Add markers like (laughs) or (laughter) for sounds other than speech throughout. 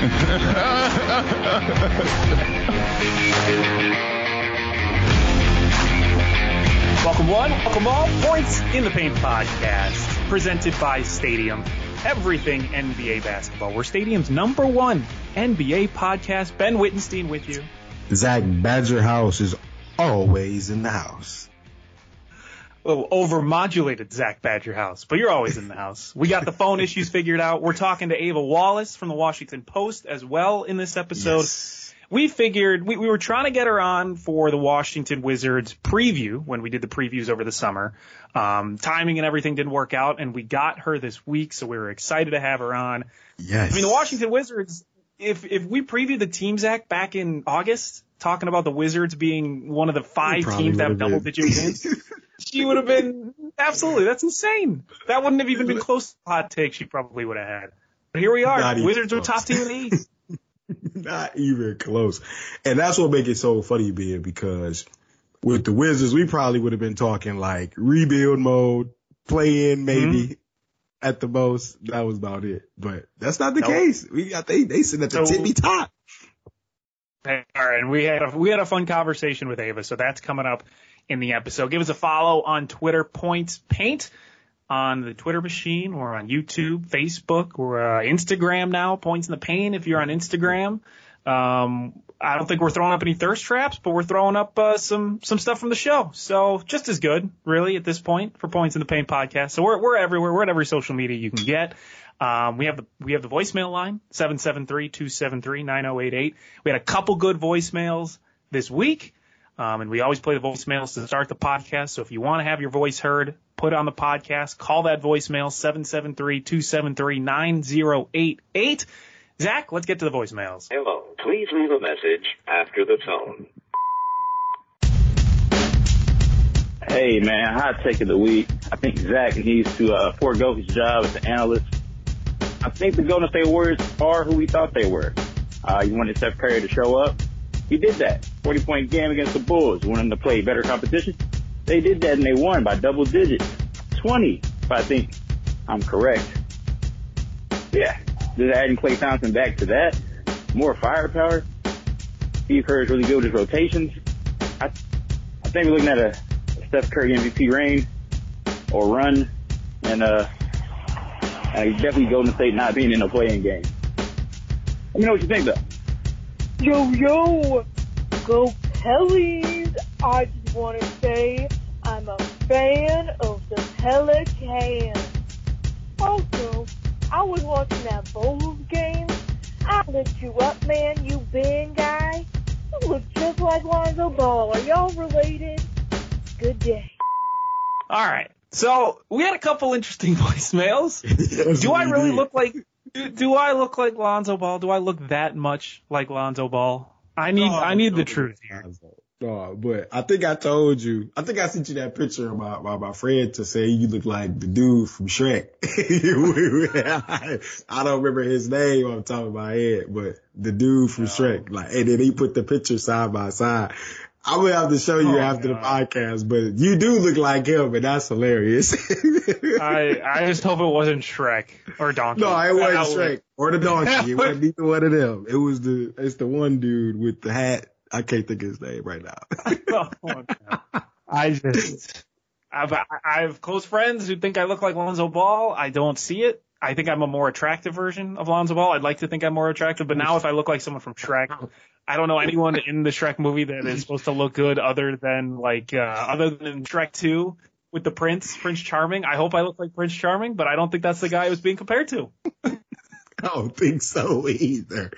(laughs) Welcome one, welcome all. Points in the Paint podcast, presented by Stadium. Everything NBA basketball. We're Stadium's number one NBA podcast. Ben Wittenstein with you. Zach Badger House is always in the house. Little overmodulated Zach Badger House, but you're always in the house. We got the phone issues figured out. We're talking to Ava Wallace from the Washington Post as well in this episode. Yes. we figured we, we were trying to get her on for the Washington Wizards preview when we did the previews over the summer. Um, timing and everything didn't work out, and we got her this week, so we were excited to have her on. Yes. I mean, the Washington Wizards. If if we previewed the teams act back in August, talking about the Wizards being one of the five teams that have double digit wins, she would have been absolutely. That's insane. That wouldn't have even been close to the hot take she probably would have had. But here we are. Not Wizards are top team in the East. (laughs) Not even close. And that's what makes it so funny, being because with the Wizards, we probably would have been talking like rebuild mode, play in maybe mm-hmm. At the most. That was about it. But that's not the Nope. case. We got they they sitting at the So- tippy top. All right, and we had a, we had a fun conversation with Ava, so that's coming up in the episode. Give us a follow on Twitter, Points Paint, on the Twitter machine, or on YouTube, Facebook, or uh, Instagram now. Points in the Paint if you're on Instagram. Um, I don't think we're throwing up any thirst traps, but we're throwing up uh, some some stuff from the show. So just as good, really, at this point for Points in the Paint podcast. So we're we're everywhere. We're at every social media you can get. Um, we have the we have the voicemail line 773-273-9088. We had a couple good voicemails this week. Um, and we always play the voicemails to start the podcast. So if you want to have your voice heard, put on the podcast. Call that voicemail 773-273-9088. Zach, let's get to the voicemails. Hello. Please leave a message after the tone. Hey man, hot take of the week. I think Zach needs to uh, forego his job as an analyst. I think the Golden State Warriors are who we thought they were. Uh, you wanted Steph Curry to show up. He did that. 40 point game against the Bulls. You wanted them to play better competition. They did that and they won by double digits. 20, if I think I'm correct. Yeah. Just adding Klay Thompson back to that. More firepower. Steve is really good with his rotations. I, I think we're looking at a Steph Curry MVP reign or run, and uh, and definitely Golden State not being in a play-in game. Let me know what you think though. Yo, yo, go Pellies. I just want to say I'm a fan of the Pelicans. Also, I was watching that Bulls game. I lift you up, man, you big guy. You look just like Lonzo Ball. Are y'all related? Good day. All right. So we had a couple interesting (laughs) voicemails. Yes, Do I really did. look like do, do I look like Lonzo Ball? Do I look that much like Lonzo Ball? I need No, I need the truth here. No, but I think I told you. I think I sent you that picture of my, my, my friend to say you look like the dude from Shrek. (laughs) I don't remember his name on top of my head, but the dude from Shrek. Like, and then he put the picture side by side. I'm gonna have to show you Oh, after the podcast, but you do look like him, and that's hilarious. (laughs) I I just hope it wasn't Shrek or Donkey. no, it wasn't Shrek or the donkey. It wasn't (laughs) either one of them. It was the it's the one dude with the hat. I can't think of his name right now. (laughs) Oh. I just I've I have close friends who think I look like Lonzo Ball. I don't see it. I think I'm a more attractive version of Lonzo Ball. I'd like to think I'm more attractive, but now if I look like someone from Shrek, I don't know anyone in the Shrek movie that is supposed to look good other than like uh, other than Shrek 2 with the prince, Prince Charming. I hope I look like Prince Charming, but I don't think that's the guy I was being compared to. (laughs) I don't think so either.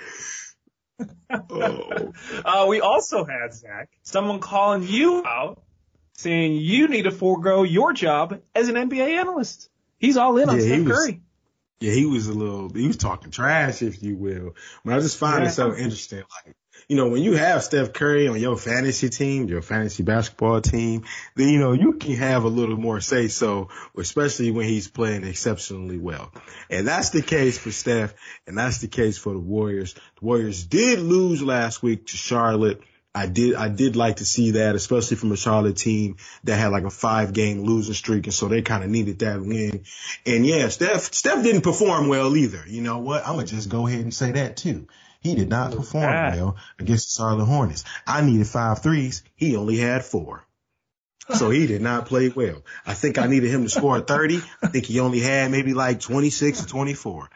Oh. Uh, we also had Zach, someone calling you out, saying you need to forego your job as an NBA analyst. He's all in on Yeah, he Steph was- Curry. Yeah, he was a little, he was talking trash, if you will. But I just find Yeah. it so interesting. Like, you know, when you have Steph Curry on your fantasy team, your fantasy basketball team, then, you know, you can have a little more say so, especially when he's playing exceptionally well. And that's the case for Steph, and that's the case for the Warriors. The Warriors did lose last week to Charlotte. I did, I did like to see that, especially from a Charlotte team that had like a five game losing streak. And so they kind of needed that win. And yeah, Steph, Steph didn't perform well either. You know what? I'm going to just go ahead and say that too. He did not perform bad. well against the Charlotte Hornets. I needed five threes. He only had four. So he did not play well. I think I needed him to score 30. I think he only had maybe like 26 or 24.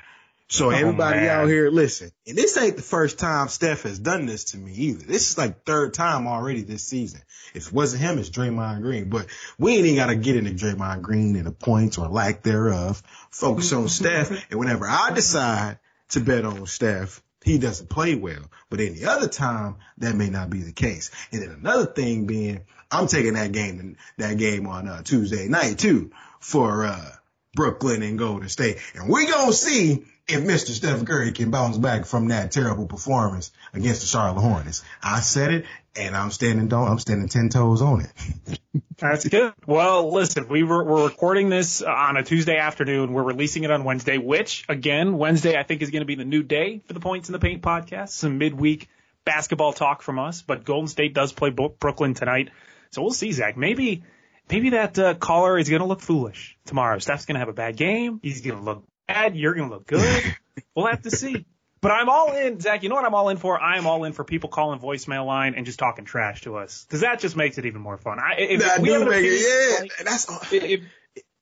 So everybody man. out here, listen, and this ain't the first time Steph has done this to me either. This is like third time already this season. If it wasn't him, it's Draymond Green. But we ain't even got to get into Draymond Green and the points or lack thereof. Focus on Steph. And whenever I decide to bet on Steph, he doesn't play well. But any other time, that may not be the case. And then another thing being, I'm taking that game, that game on uh, Tuesday night too for uh, Brooklyn and Golden State. And we gonna see if Mr. Steph Curry can bounce back from that terrible performance against the Charlotte Hornets. I said it, and I'm standing I'm standing ten toes on it. (laughs) That's good. Well, listen, we were, we're recording this on a Tuesday afternoon. We're releasing it on Wednesday, which again, Wednesday I think is going to be the new day for the Points in the Paint podcast. Some midweek basketball talk from us, but Golden State does play Brooklyn tonight. So we'll see, Zach. Maybe, maybe that uh, caller is going to look foolish tomorrow. Steph's going to have a bad game. He's going to look bad. You're going to look good. (laughs) we'll have to see. But I'm all in, Zach. You know what I'm all in for? I am all in for people calling voicemail line and just talking trash to us because that just makes it even more fun. I, if That we do have an make it- yeah, like, that's all. if,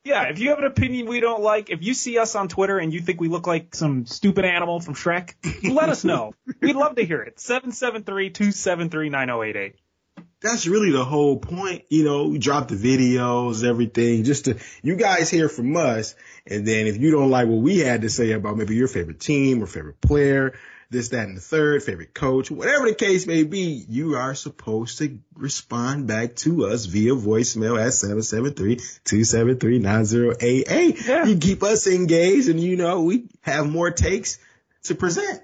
yeah, if you have an opinion we don't like, if you see us on Twitter and you think we look like some stupid animal from Shrek, let us know. (laughs) We'd love to hear it. 773-273-9088. That's really the whole point. You know, we drop the videos, everything, just to, you guys hear from us. And then if you don't like what we had to say about maybe your favorite team or favorite player, this, that, and the third, favorite coach, whatever the case may be, you are supposed to respond back to us via voicemail at 773-273-9088. Yeah. You keep us engaged and you know, we have more takes to present.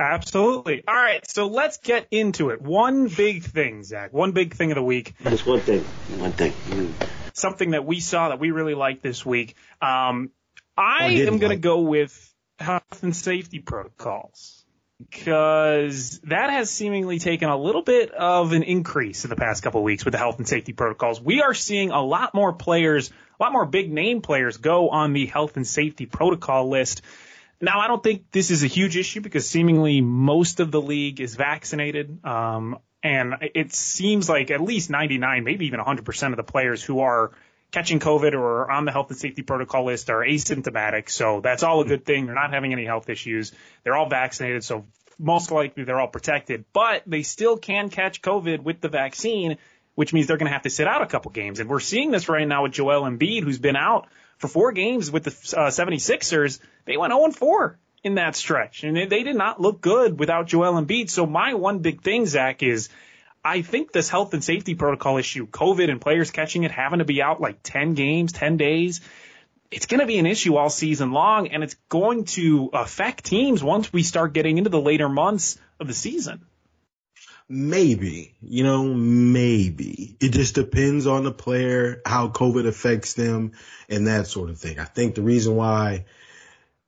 Absolutely. All right, so let's get into it. One big thing, Zach. One big thing of the week. Just one thing. One thing. Mm. something that we saw that we really liked this week. Um, I am going to go with health and safety protocols because that has seemingly taken a little bit of an increase in the past couple of weeks with the health and safety protocols. We are seeing a lot more players, a lot more big name players go on the health and safety protocol list. Now, I don't think this is a huge issue because seemingly most of the league is vaccinated. Um, and it seems like at least 99, maybe even 100% of the players who are catching COVID or on the health and safety protocol list are asymptomatic. So that's all a good thing. They're not having any health issues. They're all vaccinated. So most likely they're all protected, but they still can catch COVID with the vaccine, which means they're going to have to sit out a couple games. And we're seeing this right now with Joel Embiid, who's been out for four games with the uh, 76ers. They went 0 4 in that stretch, and they, they did not look good without Joel Embiid. So my one big thing, Zach, is I think this health and safety protocol issue, COVID and players catching it, having to be out like 10 games, 10 days, it's going to be an issue all season long, and it's going to affect teams once we start getting into the later months of the season. Maybe, you know, maybe. It just depends on the player, how COVID affects them and that sort of thing. I think the reason why,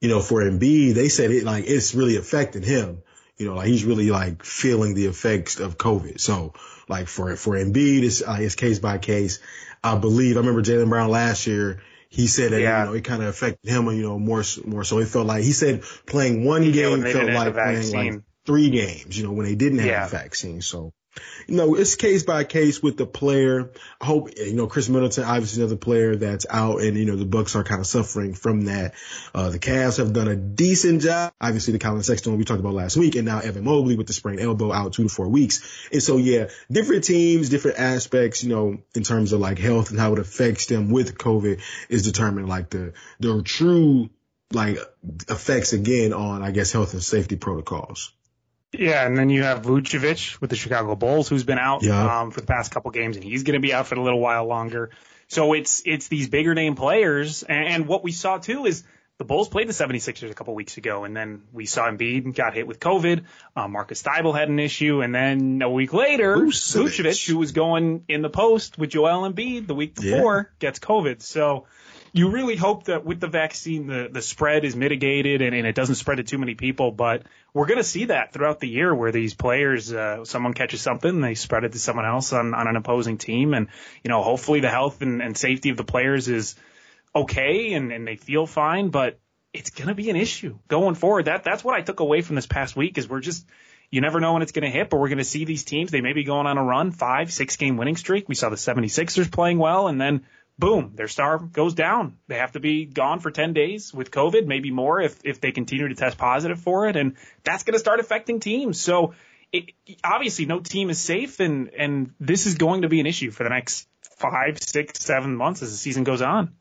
you know, for Embiid, they said it like it's really affecting him. You know, like he's really like feeling the effects of COVID. So like for, for Embiid, it's, uh, it's case by case. I believe, I remember Jaylen Brown last year, he said that, Yeah. you know, it kind of affected him, you know, more, more so. It felt like, he said playing one when game felt like playing vaccine. like three games, you know, when they didn't have Yeah. the vaccine. So you know, it's case by case with the player. I hope, you know, Khris Middleton, obviously another player that's out and, you know, the Bucks are kind of suffering from that. Uh, the Cavs have done a decent job. Obviously the Colin Sexton we talked about last week and now Evan Mobley with the sprained elbow out two to four weeks. And so, yeah, different teams, different aspects, you know, in terms of like health and how it affects them with COVID is determined like the, the true like effects again on, I guess, health and safety protocols. Yeah, and then you have Vucevic with the Chicago Bulls, who's been out Yeah. um, for the past couple games, and he's going to be out for a little while longer. So it's it's these bigger name players, and, and what we saw too is the Bulls played the 76ers a couple weeks ago, and then we saw Embiid got hit with COVID. Um, Matisse Thybulle had an issue, and then a week later, Vucevic. Who was going in the post with Joel Embiid the week Yeah. before, gets COVID. So you really hope that with the vaccine, the, the spread is mitigated and, and it doesn't spread to too many people. But we're going to see that throughout the year where these players, uh, someone catches something, they spread it to someone else on, on an opposing team. And, you know, hopefully the health and, and safety of the players is okay and, and they feel fine. But it's going to be an issue going forward. That That's what I took away from this past week is we're just, you never know when it's going to hit, but we're going to see these teams. They may be going on a run, five, six game winning streak. We saw the 76ers playing well and then boom, their star goes down. They have to be gone for 10 days with COVID, maybe more if, if they continue to test positive for it. And that's going to start affecting teams. So it, obviously no team is safe and, and this is going to be an issue for the next five, six, seven months as the season goes on.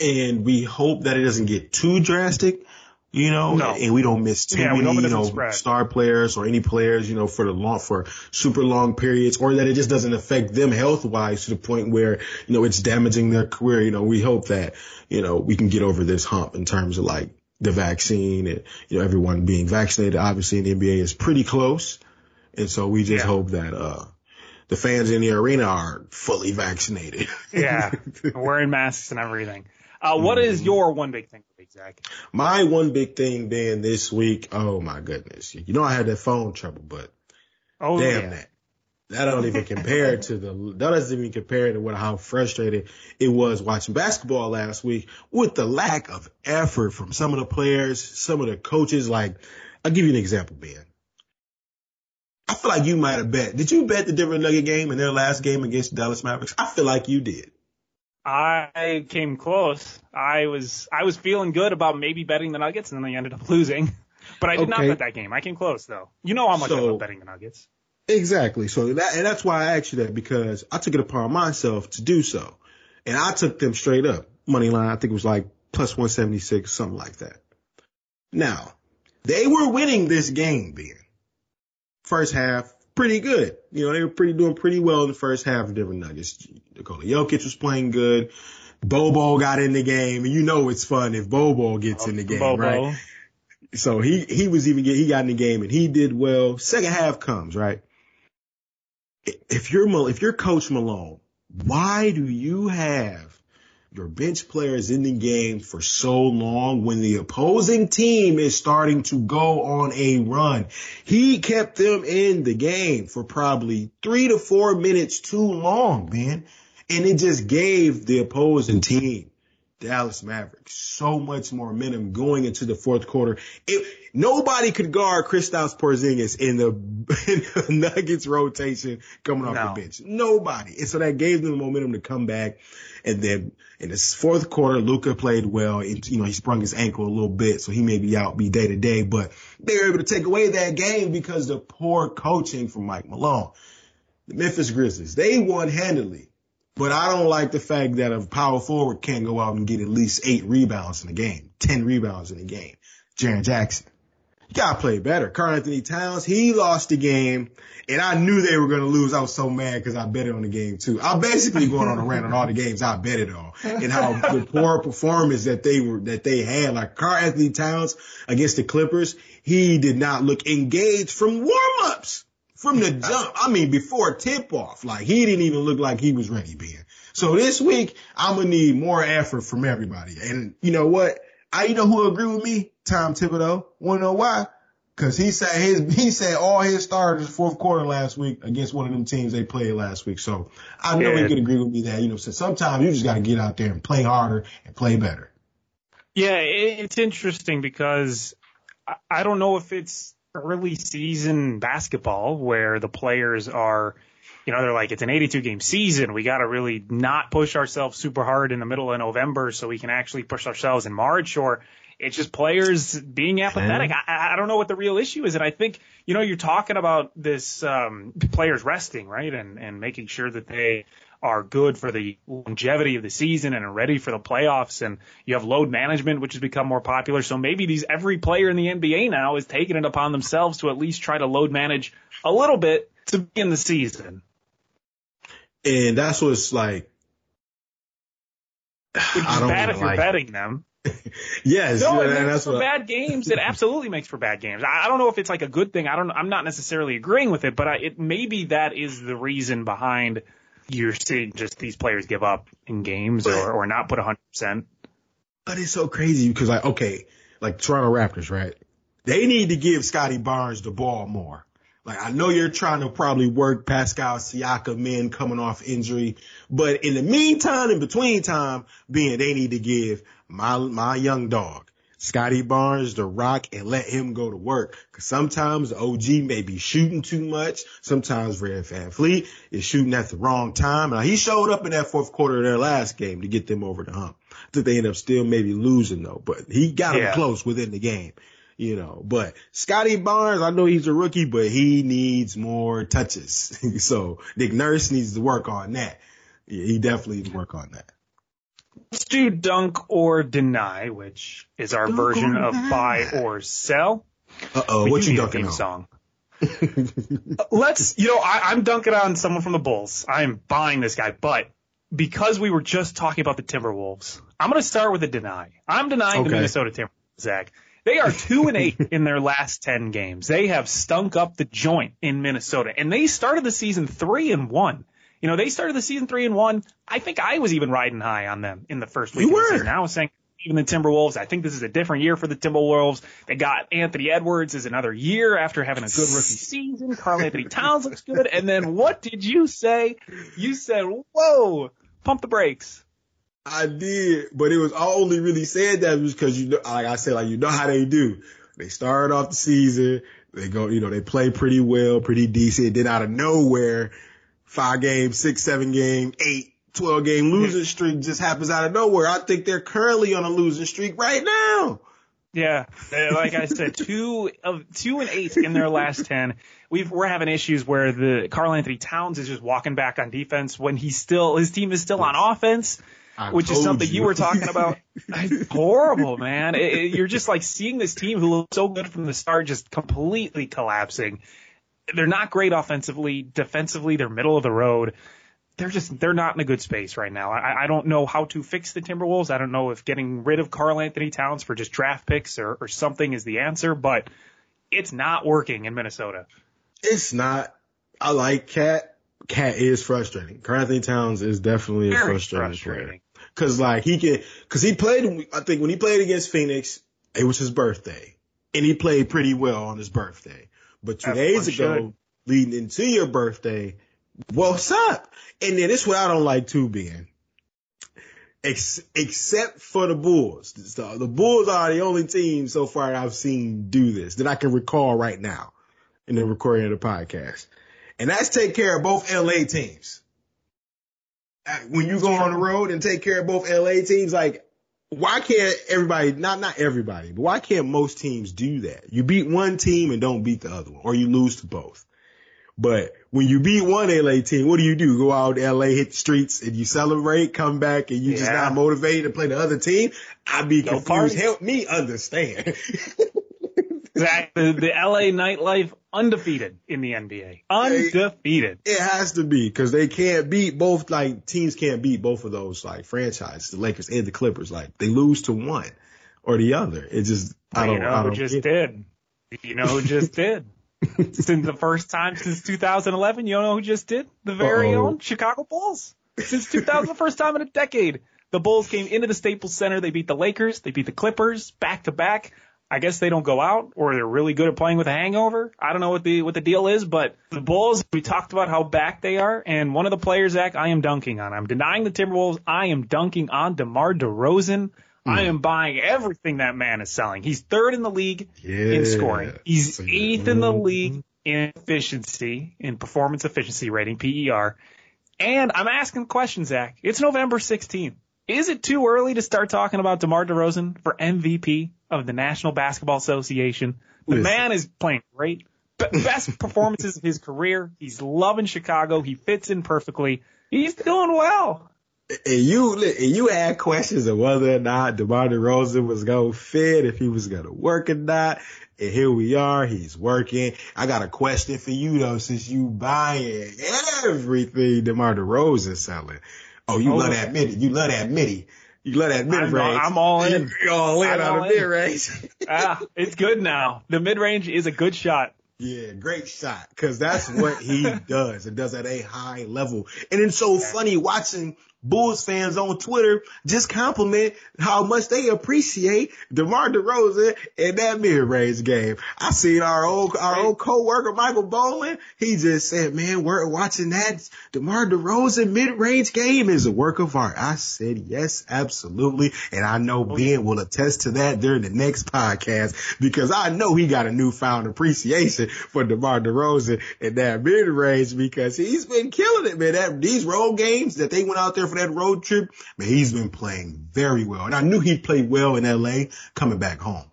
and we hope that it doesn't get too drastic, you know, No. and we don't miss too Yeah, many, you know, spread. star players or any players, you know, for the long, for super long periods, or that it just doesn't affect them health wise to the point where, you know, it's damaging their career. You know, we hope that, you know, we can get over this hump in terms of like the vaccine and, you know, everyone being vaccinated. Obviously in the NBA is pretty close. And so we just Yeah. hope that, uh, the fans in the arena are fully vaccinated. Yeah. (laughs) Wearing masks and everything. Uh, what is your one big thing, Zach? My one big thing being this week, oh my goodness. You know I had that phone trouble, but Oh, damn yeah. that. That don't even compare to the that doesn't even compare to what how frustrated it was watching basketball last week with the lack of effort from some of the players, some of the coaches. Like, I'll give you an example, Ben. I feel like you might have bet. Did you bet the Denver Nugget game in their last game against the Dallas Mavericks? I feel like you did. I came close. I was I was feeling good about maybe betting the Nuggets, and then I ended up (laughs) losing. But I did not bet that game. I came close though. You know how much I So- love betting the Nuggets. Exactly. So that, and that's why I asked you that because I took it upon myself to do so. And I took them straight up. Money line, I think it was like plus 176, something like that. Now, they were winning this game, Ben. First half, pretty good. You know, they were pretty doing pretty well in the first half of Denver Nuggets. Nikola Jokic was playing good. Bol Bol got in the game, and you know it's fun if Bol Bol gets in the game, Bol Bol. right? So he he was even get, he got in the game and he did well. Second half comes right. If you're if you're Coach Malone, why do you have your bench players in the game for so long when the opposing team is starting to go on a run? He kept them in the game for probably three to four minutes too long, man. And it just gave the opposing team Dallas Mavericks so much momentum going into the fourth quarter. It, nobody could guard Kristaps Porzingis in the, (laughs) in the Nuggets rotation coming off No. the bench. Nobody. And so that gave them the momentum to come back. And then in the fourth quarter, Luka played well. And, you know, he sprung his ankle a little bit, so he may be out, be day to day, but they were able to take away that game because of poor coaching from Mike Malone. The Memphis Grizzlies, they won handily. But I don't like the fact that a power forward can't go out and get at least eight rebounds in a game, 10 rebounds in a game. Jaren Jackson. You gotta play better. Karl-Anthony Towns, he lost the game and I knew they were to lose. I was so mad because I betted on the game too. I'm basically going on a rant on all the games I bet it on and how the poor performance that they were, that they had. Like Karl-Anthony Towns against the Clippers, he did not look engaged from warm ups. From the jump, I mean, before tip off, like he didn't even look like he was ready, Ben. So this week, I'm gonna need more effort from everybody. And you know what? I, you know who agree with me? Tom Thibodeau. Wanna know why? Cause he said his, (laughs) he said all his starters fourth quarter last week against one of them teams they played last week. So I know Yeah. he could agree with me that, you know, so sometimes you just gotta get out there and play harder and play better. Yeah, it's interesting because I, I don't know if it's early season basketball where the players are, you know, they're like, it's an 82 game season. We got to really not push ourselves super hard in the middle of November so we can actually push ourselves in March or it's just players being apathetic. I, I don't know what the real issue is. And I think, you know, you're talking about this, um, players resting, right? And, and making sure that they are good for the longevity of the season and are ready for the playoffs. And you have load management, which has become more popular. So maybe these, every player in the NBA now is taking it upon themselves to at least try to load manage a little bit to begin the season. And that's what's like, (sighs) Which is bad if you're like betting them. (laughs) yes, no, it that's for what, bad games. It absolutely makes for bad games. I, I don't know if it's like a good thing. I don't. I'm not necessarily agreeing with it, but I, it maybe that is the reason behind you're seeing just these players give up in games or, or not put 100%. But it's so crazy because like, okay, like Toronto Raptors, right? They need to give Scottie Barnes the ball more. Like I know you're trying to probably work Pascal Siakam in coming off injury, but in the meantime, in between time, being they need to give my my young dog Scottie Barnes the rock and let him go to work. Cause sometimes the OG may be shooting too much. Sometimes Fred VanVleet is shooting at the wrong time. Now he showed up in that fourth quarter of their last game to get them over the hump. I think they end up still maybe losing though, but he got them close within the game. You know, but Scottie Barnes, I know he's a rookie, but he needs more touches. (laughs) so Nick Nurse needs to work on that. Yeah, he definitely needs to work on that. Let's do dunk or deny, which is our dunk version of buy or sell. Uh oh, what you dunking on? Song. (laughs) Let's, you know, I, I'm dunking on someone from the Bulls. I am buying this guy, but because we were just talking about the Timberwolves, I'm going to start with a deny. I'm denying okay. the Minnesota Timberwolves, Zach. They are (laughs) two and eight in their last 10 games. They have stunk up the joint in Minnesota and they started the season three and one. You know, they started the season three and one. I think I was even riding high on them in the first week you of the season. I was saying even the Timberwolves. I think this is a different year for the Timberwolves. They got Anthony Edwards is another year after having a good rookie season. Karl-Anthony Towns looks good. And then what did you say? You said, whoa, pump the brakes. I did, but it was I only really said that because you know, like I said, like you know how they do. They start off the season, they go, you know, they play pretty well, pretty decent. Then out of nowhere, five game, six, seven game, eight, 12 game losing streak just happens out of nowhere. I think they're currently on a losing streak right now. Yeah, like I said, (laughs) two of two and eight in their last ten. We've we're having issues where the Karl-Anthony Towns is just walking back on defense when he's still his team is still on offense, I which is something you. you. were talking about. (laughs) horrible, man. It, it, you're just like seeing this team who looked so good from the start just completely collapsing. They're not great offensively. Defensively, they're middle of the road. They're just they're not in a good space right now. I, I don't know how to fix the Timberwolves. I don't know if getting rid of Karl-Anthony Towns for just draft picks or, or something is the answer, but it's not working in Minnesota. It's not. I like Cat. Cat is frustrating. Karl-Anthony Towns is definitely Very a frustrating, frustrating. player. Cause like he can, cause he played, I think when he played against Phoenix, it was his birthday and he played pretty well on his birthday. But two days ago, should. leading into your birthday, what's up? And then this is what I don't like too, Ben. Ex- except for the Bulls. So the Bulls are the only team so far I've seen do this that I can recall right now in the recording of the podcast. And that's take care of both LA teams. Uh, when you go on the road and take care of both LA teams, like why can't everybody, not, not everybody, but why can't most teams do that? You beat one team and don't beat the other one, or you lose to both. But when you beat one LA team, what do you do? Go out to LA, hit the streets, and you celebrate, come back, and you yeah. just not motivated to play the other team? I'd be no confused. Party. Help me understand. (laughs) exactly. The LA nightlife undefeated in the NBA. Undefeated. It has to be because they can't beat both. Like teams can't beat both of those like franchises, the Lakers and the Clippers. Like they lose to one or the other. It just I don't. You know I don't just did. You know who just did. (laughs) since the first time since 2011, you don't know who just did? The very Uh-oh. own Chicago Bulls. Since 2000, the first time in a decade. The Bulls came into the Staples Center. They beat the Lakers. They beat the Clippers back to back. I guess they don't go out or they're really good at playing with a hangover. I don't know what the what the deal is, but the Bulls, we talked about how back they are, and one of the players, Zach, I am dunking on. I'm denying the Timberwolves. I am dunking on DeMar DeRozan. I am buying everything that man is selling. He's third in the league in scoring. He's eighth in the league in efficiency, in performance efficiency rating, PER. And I'm asking questions, Zach. It's November 16th. Is it too early to start talking about DeMar DeRozan for MVP of the National Basketball Association? The Listen. man is playing great. Be- best performances of his career. He's loving Chicago. He fits in perfectly. He's doing well. And you and you had questions of whether or not DeMar DeRozan was gonna fit, if he was gonna work or not. And here we are, he's working. I got a question for you though, since you buying everything DeMar DeRozan selling. Oh, you Oh, love that midi. You love that midi. You love that mid range. I'm all in. You're all in I'm on all the mid range. (laughs) ah, it's good now. The mid range is a good shot. Yeah, great shot. Cause that's what he (laughs) does. It does at a high level. And it's so funny watching Bulls fans on Twitter just compliment how much they appreciate DeMar DeRozan in that mid-range game. I seen our old, our old coworker, Michael Boland. He just said, man, we're watching that DeMar DeRozan mid-range game is a work of art. I said, yes, absolutely. And I know oh, Ben will attest to that during the next podcast because I know he got a newfound appreciation for DeMar DeRozan and that mid-range because he's been killing it, man. That, these road games that they went out there for that road trip, but he's been playing very well. And I knew he'd play well in LA coming back home.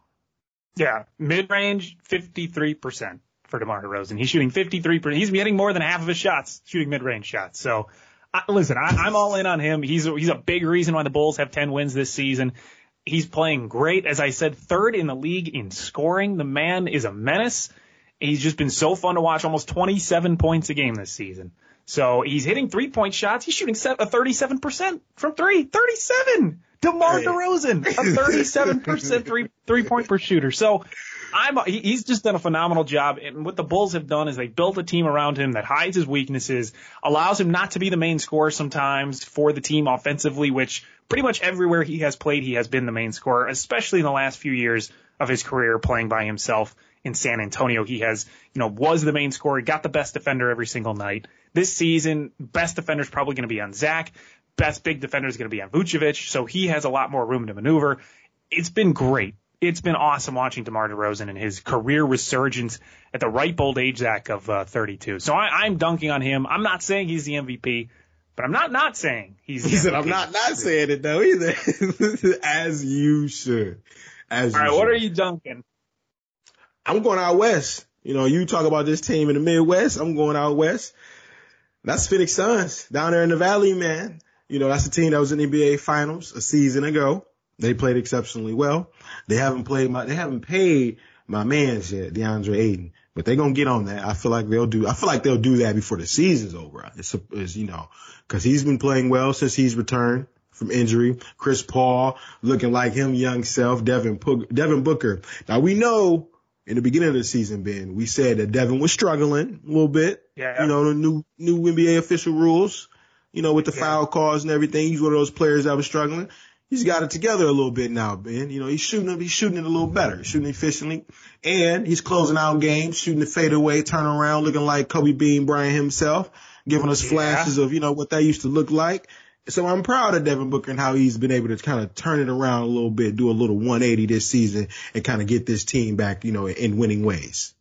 Yeah, mid range, 53% for DeMar DeRozan. He's shooting 53%. He's getting more than half of his shots shooting mid range shots. So, I, listen, I, I'm all in on him. He's a, he's a big reason why the Bulls have 10 wins this season. He's playing great. As I said, third in the league in scoring. The man is a menace. He's just been so fun to watch. Almost 27 points a game this season. So he's hitting three point shots. He's shooting a 37% from three. 37! DeMar. DeRozan, a (laughs) 37% three, three point per shooter. So I'm, he's just done a phenomenal job. And what the Bulls have done is they built a team around him that hides his weaknesses, allows him not to be the main scorer sometimes for the team offensively, which pretty much everywhere he has played, he has been the main scorer, especially in the last few years of his career playing by himself in San Antonio. He has, you know, was the main scorer, got the best defender every single night. This season, best defender is probably going to be on Zach. Best big defender is going to be on Vucevic. So he has a lot more room to maneuver. It's been great. It's been awesome watching DeMar DeRozan and his career resurgence at the ripe old age, Zach, of uh, 32. So I, I'm dunking on him. I'm not saying he's the MVP, but I'm not not saying he's the He said, MVP. I'm not not saying it though either. (laughs) As you should. As All you what are you dunking? I'm going out west. You know, you talk about this team in the Midwest. I'm going out west. That's Phoenix Suns down there in the Valley, man. You know, that's a team that was in the NBA Finals a season ago. They played exceptionally well. They haven't played my, they haven't paid my man's yet, DeAndre Ayton, but they're gonna get on that. I feel like they'll do. I feel like they'll do that before the season's over. It's, it's you know, because he's been playing well since he's returned from injury. Chris Paul looking like him young self. Devin Devin Booker. Now we know in the beginning of the season, Ben, we said that Devin was struggling a little bit. Yeah. You know, the new new NBA official rules. You know, with the Yeah. foul calls and everything, he's one of those players that was struggling. He's got it together a little bit now, Ben. You know, he's shooting he's shooting it a little better, shooting efficiently, and he's closing out games, shooting the fadeaway, turning around, looking like Kobe Bean Bryant himself, giving us Yeah. flashes of you know what that used to look like. So I'm proud of Devin Booker and how he's been able to kind of turn it around a little bit, do a little 180 this season, and kind of get this team back, you know, in winning ways.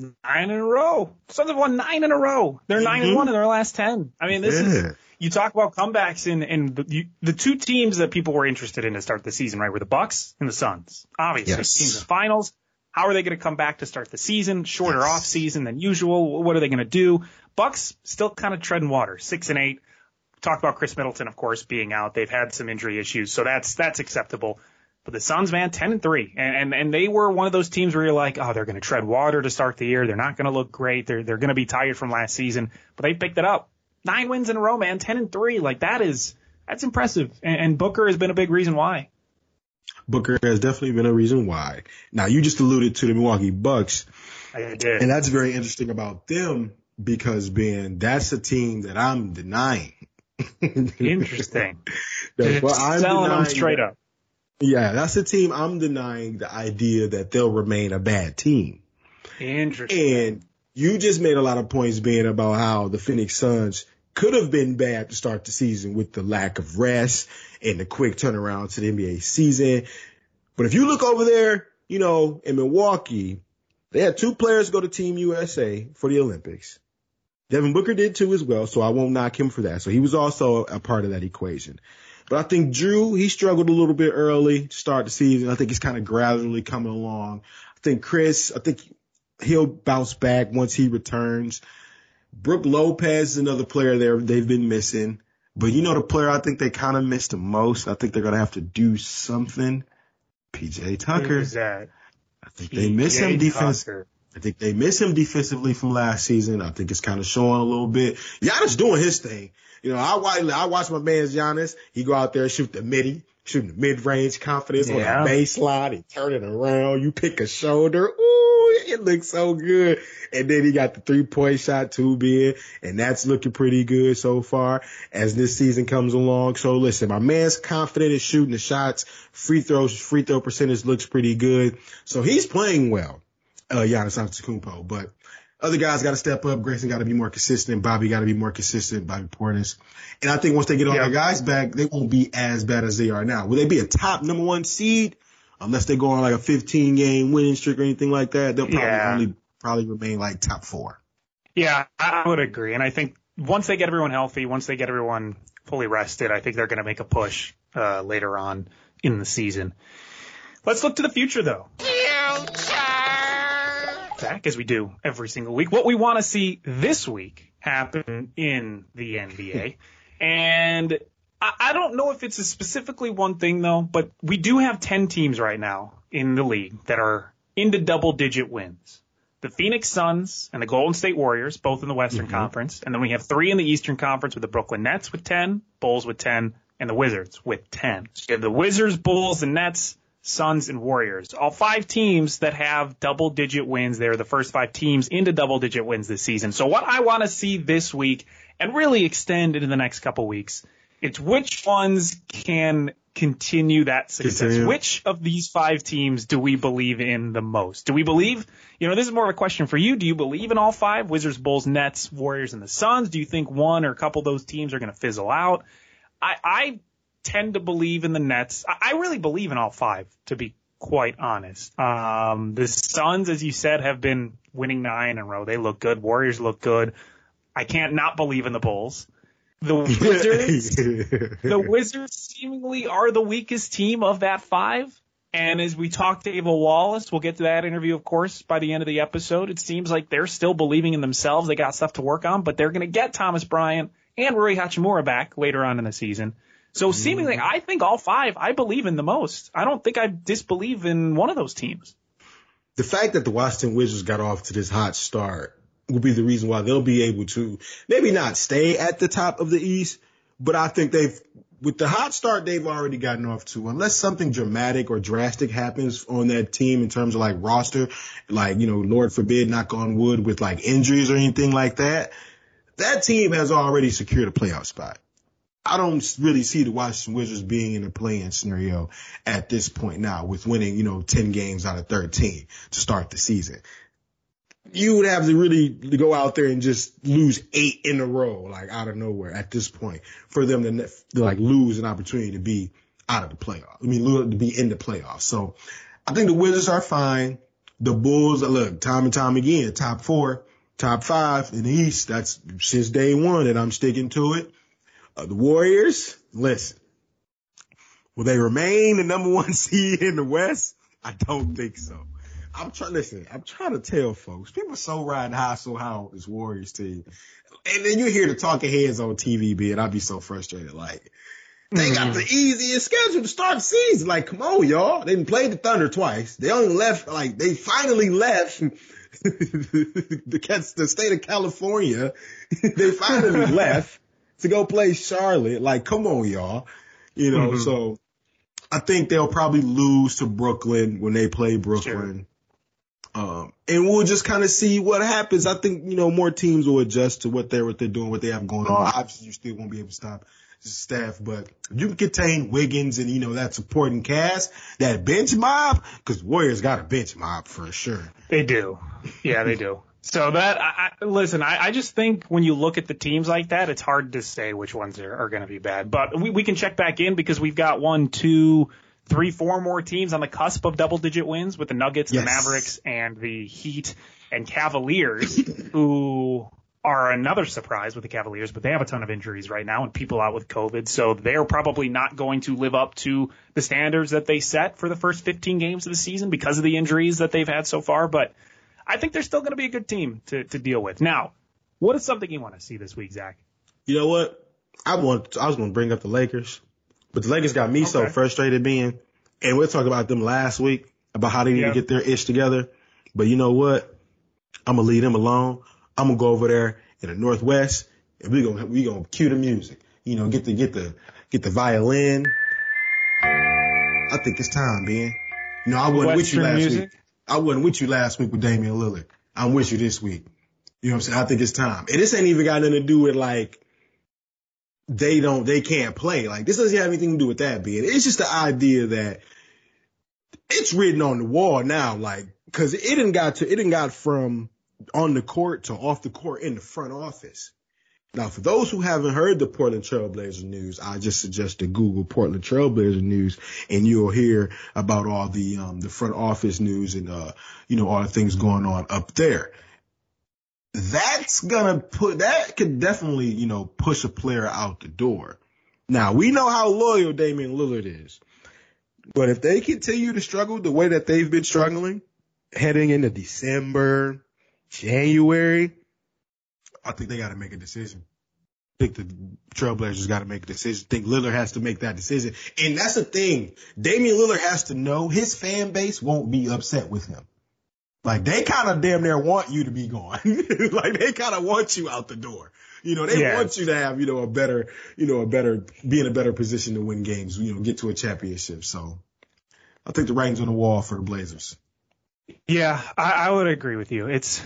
Nine in a row. Suns have won nine in a row. They're nine and Mhm. one in their last ten. I mean, this is you talk about comebacks and and the, you, the two teams that people were interested in to start the season, right, were the Bucks and the Suns. Obviously, Yes. teams in finals. How are they going to come back to start the season? Shorter Yes. off season than usual. What are they going to do? Bucks still kind of treading water, six and eight. Talk about Khris Middleton, of course, being out. They've had some injury issues, so that's that's acceptable. But the Suns, man, ten and three, and and, and they were one of those teams where you're like, oh, they're going to tread water to start the year. They're not going to look great. They're they're going to be tired from last season, but they picked it up. Nine wins in a row, man. Ten and three, like that is that's impressive. And, and Booker has been a big reason why. Booker has definitely been a reason why. Now you just alluded to the Milwaukee Bucks, I did. and that's very interesting about them because Ben, that's a team that I'm denying. Interesting. (laughs) That's what I'm selling them straight that- up. Yeah, that's a team I'm denying the idea that they'll remain a bad team. Interesting. And you just made a lot of points being about how the Phoenix Suns could have been bad to start the season with the lack of rest and the quick turnaround to the NBA season. But if you look over there, you know, in Milwaukee, they had two players go to Team USA for the Olympics. Devin Booker did too as well, so I won't knock him for that. So he was also a part of that equation. But I think Jrue, he struggled a little bit early to start the season. I think he's kind of gradually coming along. I think Chris, I think he'll bounce back once he returns. Brook Lopez is another player there they've been missing. But you know the player I think they kind of missed the most. I think they're gonna have to do something. PJ Tucker. Who's that? I think they miss him defense. Tucker. I think they miss him defensively from last season. I think it's kind of showing a little bit. Giannis doing his thing. You know, I watch, I watch my man's Giannis. He go out there, shoot the midi, shooting the mid range confidence Yeah. on the baseline. He turn it around. You pick a shoulder. Ooh, it looks so good. And then he got the three point shot too big. And that's looking pretty good so far as this season comes along. So listen, my man's confident in shooting the shots. Free throws, free throw percentage looks pretty good. So he's playing well uh, Giannis Antetokounmpo. But other guys got to step up. Grayson got to be more consistent. Bobby got to be more consistent. Bobby Portis. And I think once they get all Yeah. their guys back, they won't be as bad as they are now. Will they be a top number one seed? Unless they go on like a 15 game winning streak or anything like that, they'll probably Yeah. only probably remain like top four. Yeah, I would agree. And I think once they get everyone healthy, once they get everyone fully rested, I think they're going to make a push uh, later on in the season. Let's look to the future, though. Zach, as we do every single week, what we want to see this week happen in the NBA. Hmm. And I, I don't know if it's a specifically one thing, though, but we do have 10 teams right now in the league that are into double digit wins the Phoenix Suns and the Golden State Warriors, both in the Western mm-hmm. Conference. And then we have three in the Eastern Conference with the Brooklyn Nets with 10, Bulls with 10, and the Wizards with 10. So you have the Wizards, Bulls, and Nets, Suns, and Warriors. All five teams that have double digit wins. They're the first five teams into double digit wins this season. So what I want to see this week and really extend into the next couple weeks, it's which ones can continue that success. Continue. Which of these five teams do we believe in the most? Do we believe, you know, this is more of a question for you. Do you believe in all five? Wizards, Bulls, Nets, Warriors, and the Suns? Do you think one or a couple of those teams are going to fizzle out? I, I tend to believe in the Nets. I, I really believe in all five, to be quite honest. Um, the Suns, as you said, have been winning nine in a row. They look good. Warriors look good. I can't not believe in the Bulls. The (laughs) Wizards, (laughs) the Wizards seemingly are the weakest team of that five. And as we talk to Ava Wallace, we'll get to that interview, of course, by the end of the episode. It seems like they're still believing in themselves. They got stuff to work on, but they're going to get Thomas Bryant and Rui Hachimura back later on in the season. So seemingly, mm-hmm. I think all five I believe in the most. I don't think I disbelieve in one of those teams. the fact that the Washington Wizards got off to this hot start will be the reason why they'll be able to maybe not stay at the top of the East, but I think they've with the hot start they've already gotten off to, unless something dramatic or drastic happens on that team in terms of like roster, like, you know, Lord forbid, knock on wood with like injuries or anything like that, that team has already secured a playoff spot. I don't really see the Washington Wizards being in a play-in scenario at this point now with winning, you know, 10 games out of 13 to start the season. You would have to really go out there and just lose eight in a row, like out of nowhere at this point for them to, to like lose an opportunity to be out of the playoffs. I mean, to be in the playoffs. So I think the Wizards are fine. The Bulls, look, time and time again, top four, top five in the East. That's since day one and I'm sticking to it. Uh, the Warriors, listen, will they remain the number one (laughs) seed in the West? I don't think so. I'm trying, listen, I'm trying to tell folks, people are so riding high, so high on this Warriors team. And then you hear the talking heads on TV, be and I'd be so frustrated. Like, they got the easiest schedule to start the season. Like, come on, y'all. They didn't play the Thunder twice. They only left, like, they finally left (laughs) the, the state of California. (laughs) they finally left to go play Charlotte. Like, come on, y'all. You know, so I think they'll probably lose to Brooklyn when they play Brooklyn. Um, and we'll just kind of see what happens. I think, you know, more teams will adjust to what they're, what they're doing, what they have going on. Obviously, you still won't be able to stop Steph, but you can contain Wiggins and, you know, that supporting cast, that bench mob, cause Warriors got a bench mob for sure. They do. Yeah, they do. So that, I, listen, I, I just think when you look at the teams like that, it's hard to say which ones are, are going to be bad. But we, we can check back in because we've got one, two, three, four more teams on the cusp of double digit wins with the Nuggets, Yes. the Mavericks, and the Heat and Cavaliers, who are another surprise with the Cavaliers, but they have a ton of injuries right now and people out with COVID. So they're probably not going to live up to the standards that they set for the first 15 games of the season because of the injuries that they've had so far. But I think they're still going to be a good team to, to deal with. Now, what is something you want to see this week, Zach? You know what? I want. I was going to bring up the Lakers, but the Lakers got me so frustrated being, and we'll talk about them last week about how they need Yeah. to get their ish together. But you know what? I'm gonna leave them alone. I'm gonna go over there in the Northwest, and we're gonna we're gonna cue the music. You know, get the get the get the violin. I think it's time, Ben. You know, I wasn't with you last music? week. I wasn't with you last week with Damian Lillard. I'm with you this week. You know what I'm saying? I think it's time. And this ain't even got nothing to do with like they don't they can't play. Like this doesn't have anything to do with that being. It's just the idea that it's written on the wall now, like because it didn't got to it didn't got from on the court to off the court in the front office. Now, for those who haven't heard the Portland Trailblazer news, I just suggest to Google Portland Trailblazer news, and you'll hear about all the um, the front office news and uh, you know all the things going on up there. That's gonna put that could definitely you know push a player out the door. Now we know how loyal Damian Lillard is, but if they continue to struggle the way that they've been struggling, heading into December, January, I think they got to make a decision. I think the Trailblazers got to make a decision. I think Lillard has to make that decision. And that's the thing. Damian Lillard has to know his fan base won't be upset with him. Like they kind of damn near want you to be gone. (laughs) like they kind of want you out the door. You know, they Yeah. want you to have, you know, a better, you know, a better, be in a better position to win games, you know, get to a championship. So I think the writing's on the wall for the Blazers. Yeah, I, I would agree with you. It's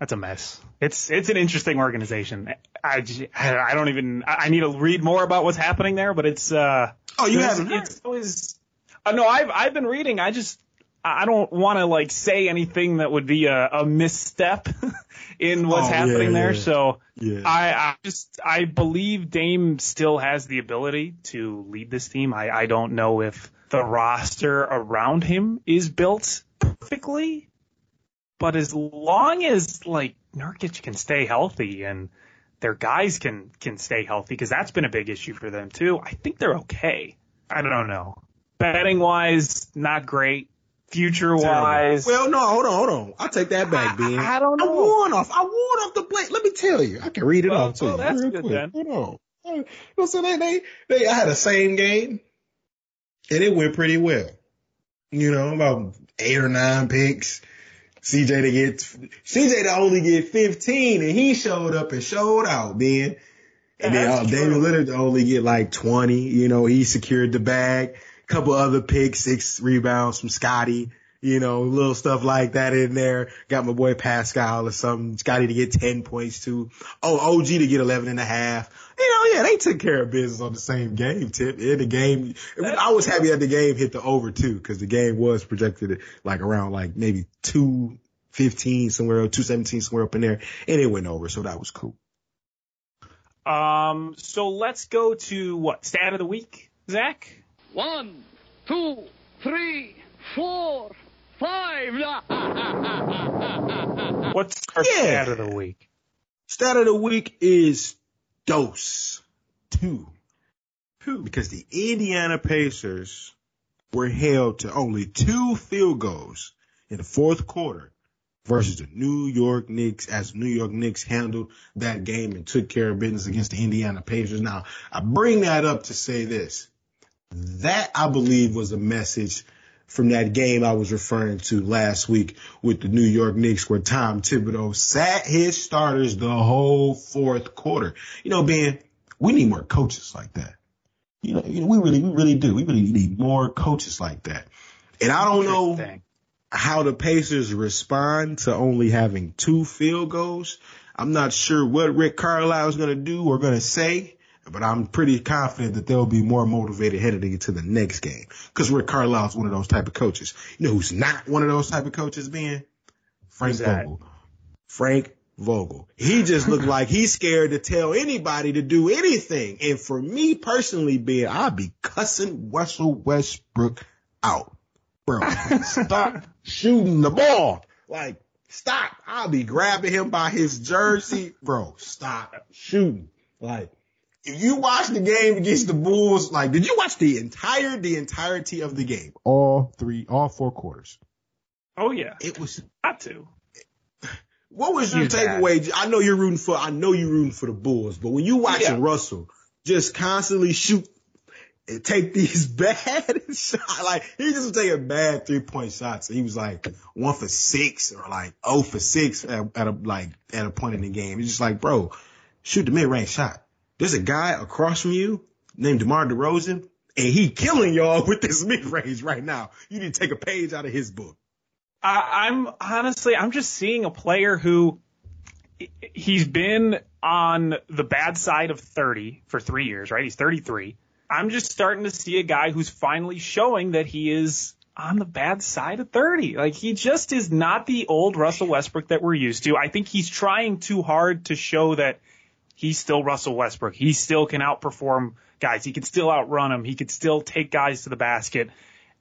that's a mess. It's it's an interesting organization. I, I don't even I need to read more about what's happening there, but it's uh Oh, you haven't? It's always uh, no, I've I've been reading. I just I don't want to like say anything that would be a, a misstep (laughs) in what's Oh, yeah, happening there. yeah. So Yeah. I, I just I believe Dame still has the ability to lead this team. I, I don't know if the roster around him is built perfectly, but as long as like Nurkic can stay healthy and their guys can can stay healthy, because that's been a big issue for them too. I think they're okay. I don't know. Betting wise, not great. Future wise, Well, no, hold on, hold on. I'll take that back, Ben. I- I don't know. I know. off. I won off the plate. Let me tell you. I can read it Oh, off to oh, you. that's real good quick. then. Hold on. You know what I'm saying? They, they, they, I had the same game and it went pretty well. You know, about eight or nine picks. CJ to get, CJ to only get 15 and he showed up and showed out, Ben. And then uh, true. Lillard to only get like 20. You know, he secured the bag. Couple other picks, six rebounds from Scottie. You know, little stuff like that in there. Got my boy Pascal or something. Scottie to get 10 points too. Oh, OG to get 11 and a half. You yeah, they took care of business on the same game, Tip. In the game, I was happy that the game hit the over too, because the game was projected like around like maybe 215 somewhere, 217 somewhere up in there. And it went over, so that was cool. Um, so let's go to what stat of the week, Zach? One, two, three, four, five. (laughs) What's our Yeah. stat of the week? Stat of the week is dose two. Because the Indiana Pacers were held to only two field goals in the fourth quarter versus the New York Knicks as New York Knicks handled that game and took care of business against the Indiana Pacers. Now, I bring that up to say this. That I believe was a message from that game I was referring to last week with the New York Knicks where Tom Thibodeau sat his starters the whole fourth quarter. You know, Ben, we need more coaches like that. You know, you know, we really, we really do. We really need more coaches like that. And I don't know how the Pacers respond to only having two field goals. I'm not sure what Rick Carlisle is going to do or going to say, but I'm pretty confident that they'll be more motivated headed into the next game. Cause Rick Carlisle is one of those type of coaches. You know who's not one of those type of coaches, Ben? Frank? Vogel. Frank Vogel. He just looked (laughs) like he's scared to tell anybody to do anything. And for me personally, being, I'd be cussing Russell Westbrook out. Bro, (laughs) stop shooting the ball. Like, stop. I'll be grabbing him by his jersey. Bro, stop shooting. Like, if you watch the game against the Bulls, like, did you watch the entire, the entirety of the game? All three, all four quarters. Oh yeah, It was, got to. what was your takeaway? I know you're rooting for, I know you're rooting for the Bulls, but when you watching Yeah. Russell just constantly shoot and take these (laughs) bad shots, like he just was taking bad three point shots. He was like one for six or like oh for six at, at a like at a point in the game. It's just like, bro, shoot the mid range shot. There's a guy across from you named DeMar DeRozan, and he killing y'all with this mid range right now. You need to take a page out of his book. I, I'm honestly, I'm just seeing a player who he's been on the bad side of 30 for three years, right? He's 33. I'm just starting to see a guy who's finally showing that he is on the bad side of 30. Like he just is not the old Russell Westbrook that we're used to. I think he's trying too hard to show that he's still Russell Westbrook. He still can outperform guys. He can still outrun them. He could still take guys to the basket.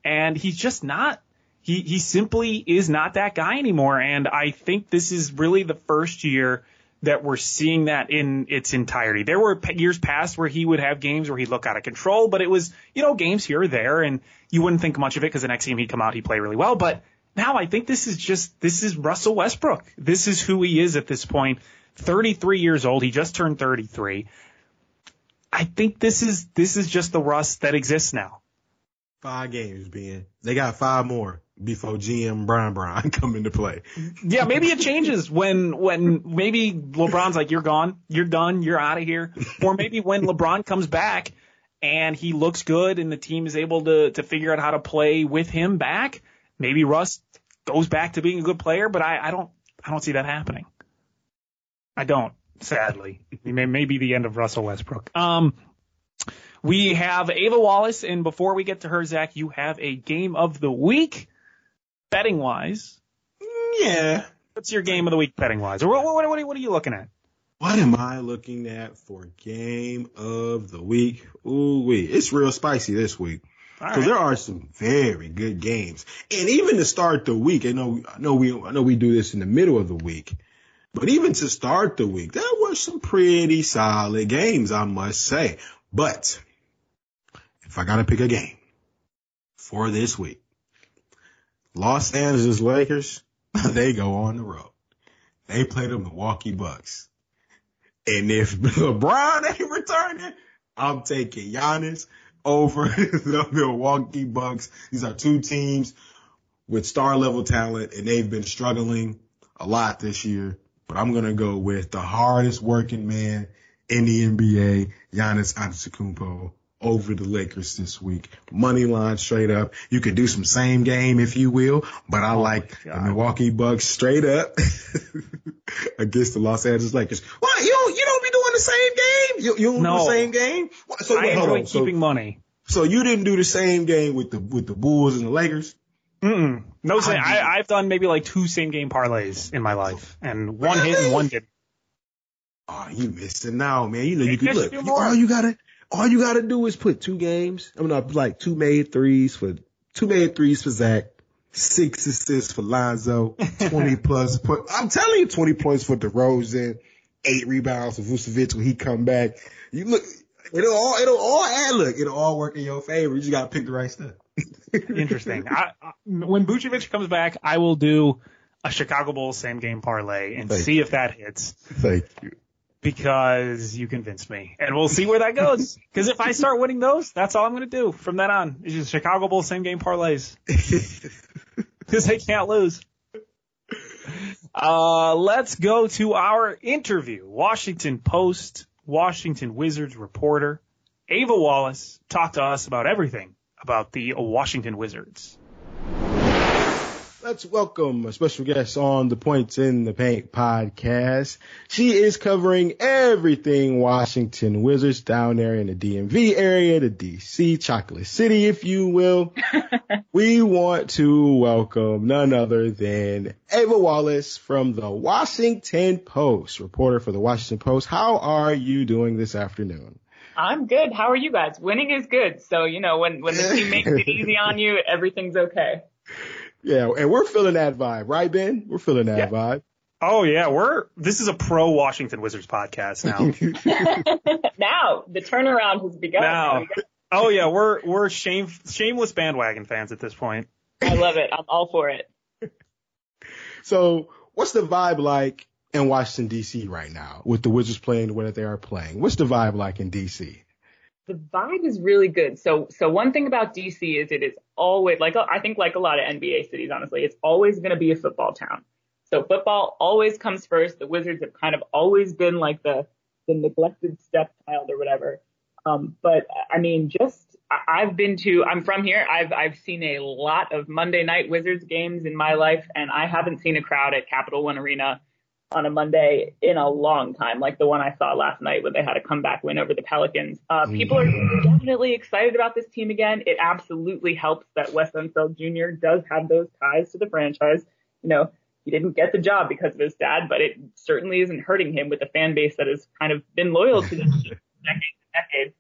And he's just not he he simply is not that guy anymore. And I think this is really the first year that we're seeing that in its entirety. There were years past where he would have games where he'd look out of control, but it was, you know, games here or there and you wouldn't think much of it because the next game he'd come out, he'd play really well. But now I think this is just, this is Russell Westbrook. This is who he is at this point. 33 years old. He just turned 33. I think this is, this is just the rust that exists now. Five games, Ben. They got five more before GM Brian Brian (laughs) come into play. Yeah, maybe it changes when when maybe LeBron's like, "You're gone, you're done, you're out of here," or maybe when LeBron comes back and he looks good and the team is able to to figure out how to play with him back. Maybe Russ goes back to being a good player, but I, I don't I don't see that happening. I don't, sadly. It may, may be the end of Russell Westbrook. Um, we have Ava Wallace, and before we get to her, Zach, you have a game of the week, betting wise. Yeah. What's your game of the week betting wise? Or what, what, what, what are you looking at? What am I looking at for game of the week? Ooh wee. It's real spicy this week. Because right. there are some very good games. And even to start the week, I know, I know we, I know we do this in the middle of the week, but even to start the week, there were some pretty solid games, I must say. But if I gotta pick a game for this week, Los Angeles Lakers, (laughs) they go on the road. They play the Milwaukee Bucks. And if (laughs) LeBron ain't returning, I'm taking Giannis over (laughs) the Milwaukee Bucks. These are two teams with star level talent and they've been struggling a lot this year. But I'm going to go with the hardest working man in the NBA, Giannis Antetokounmpo over the Lakers this week. Money line straight up. You could do some same game if you will, but I oh like the Milwaukee Bucks straight up (laughs) against the Los Angeles Lakers. What? You don't, you don't be doing the same game? You, you don't No. do the same game? What- So, I wait, hold enjoy on. So- keeping money. so you didn't do the same game with the with the Bulls and the Lakers? Mm-mm. No, I I've done maybe like two same game parlays in my life, and one hit and one didn't. Oh, you missing out, man. You know you could look. all you gotta all you gotta do is put two games. I mean, uh, like two made threes for two made threes for Zach, six assists for Lonzo, (laughs) twenty plus. Put, I'm telling you, twenty points for DeRozan, eight rebounds for Vucevic when he come back. You look. It'll all it'll all add. Look, it'll all work in your favor. You just gotta pick the right stuff. Interesting. (laughs) I, I, when Vucevic comes back, I will do a Chicago Bulls same game parlay and Thank see if that hits Thank you. because you convinced me, and we'll see where that goes. (laughs) Because if I start winning those, that's all I'm going to do from then on. Is just Chicago Bulls same game parlays (laughs) because they can't lose. Uh, let's go to our interview. Washington Post, Washington Wizards reporter Ava Wallace talked to us about everything about the Washington Wizards. Let's welcome a special guest on the Points in the Paint podcast. She is covering everything Washington Wizards down there in the DMV area, the DC Chocolate City, if you will. (laughs) we want to welcome none other than Ava Wallace from the Washington Post, reporter for the Washington Post. How are you doing this afternoon? I'm good. How are you guys? Winning is good. So, you know, when, when the team (laughs) makes it easy on you, everything's okay. Yeah, and we're feeling that vibe, right, Ben? We're feeling that Yeah. vibe. Oh yeah, we're this is a pro Washington Wizards podcast now. (laughs) (laughs) now, the turnaround has begun. now, oh yeah, we're we're shame shameless bandwagon fans at this point. I love it. I'm all for it. So, what's the vibe like in Washington D.C. right now with the Wizards playing the way that they are playing? What's the vibe like in D.C.? The vibe is really good. So, so one thing about DC is it is always like I think like a lot of NBA cities, honestly, it's always going to be a football town. So football always comes first. The Wizards have kind of always been like the the neglected stepchild or whatever. Um, but I mean, just I've been to. I'm from here. I've I've seen a lot of Monday night Wizards games in my life, and I haven't seen a crowd at Capital One Arena on a Monday in a long time, like the one I saw last night where they had a comeback win over the Pelicans. Uh, people are definitely excited about this team again. It absolutely helps that Wes Unseld Jr. does have those ties to the franchise. You know, he didn't get the job because of his dad, but it certainly isn't hurting him with a fan base that has kind of been loyal to this team for decades and decades.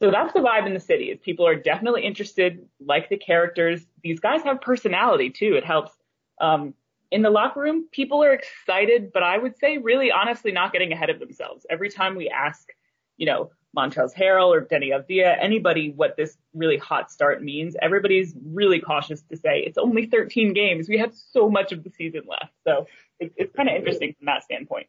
So that's the vibe in the city is people are definitely interested, like the characters. These guys have personality too. It helps. Um, in the locker room, people are excited, but I would say really honestly not getting ahead of themselves. Every time we ask, you know, Montrezl Harrell or Deni Avdija, anybody what this really hot start means, everybody's really cautious to say it's only 13 games. We have so much of the season left. So it, it's kind of interesting from that standpoint.